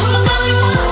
Who's on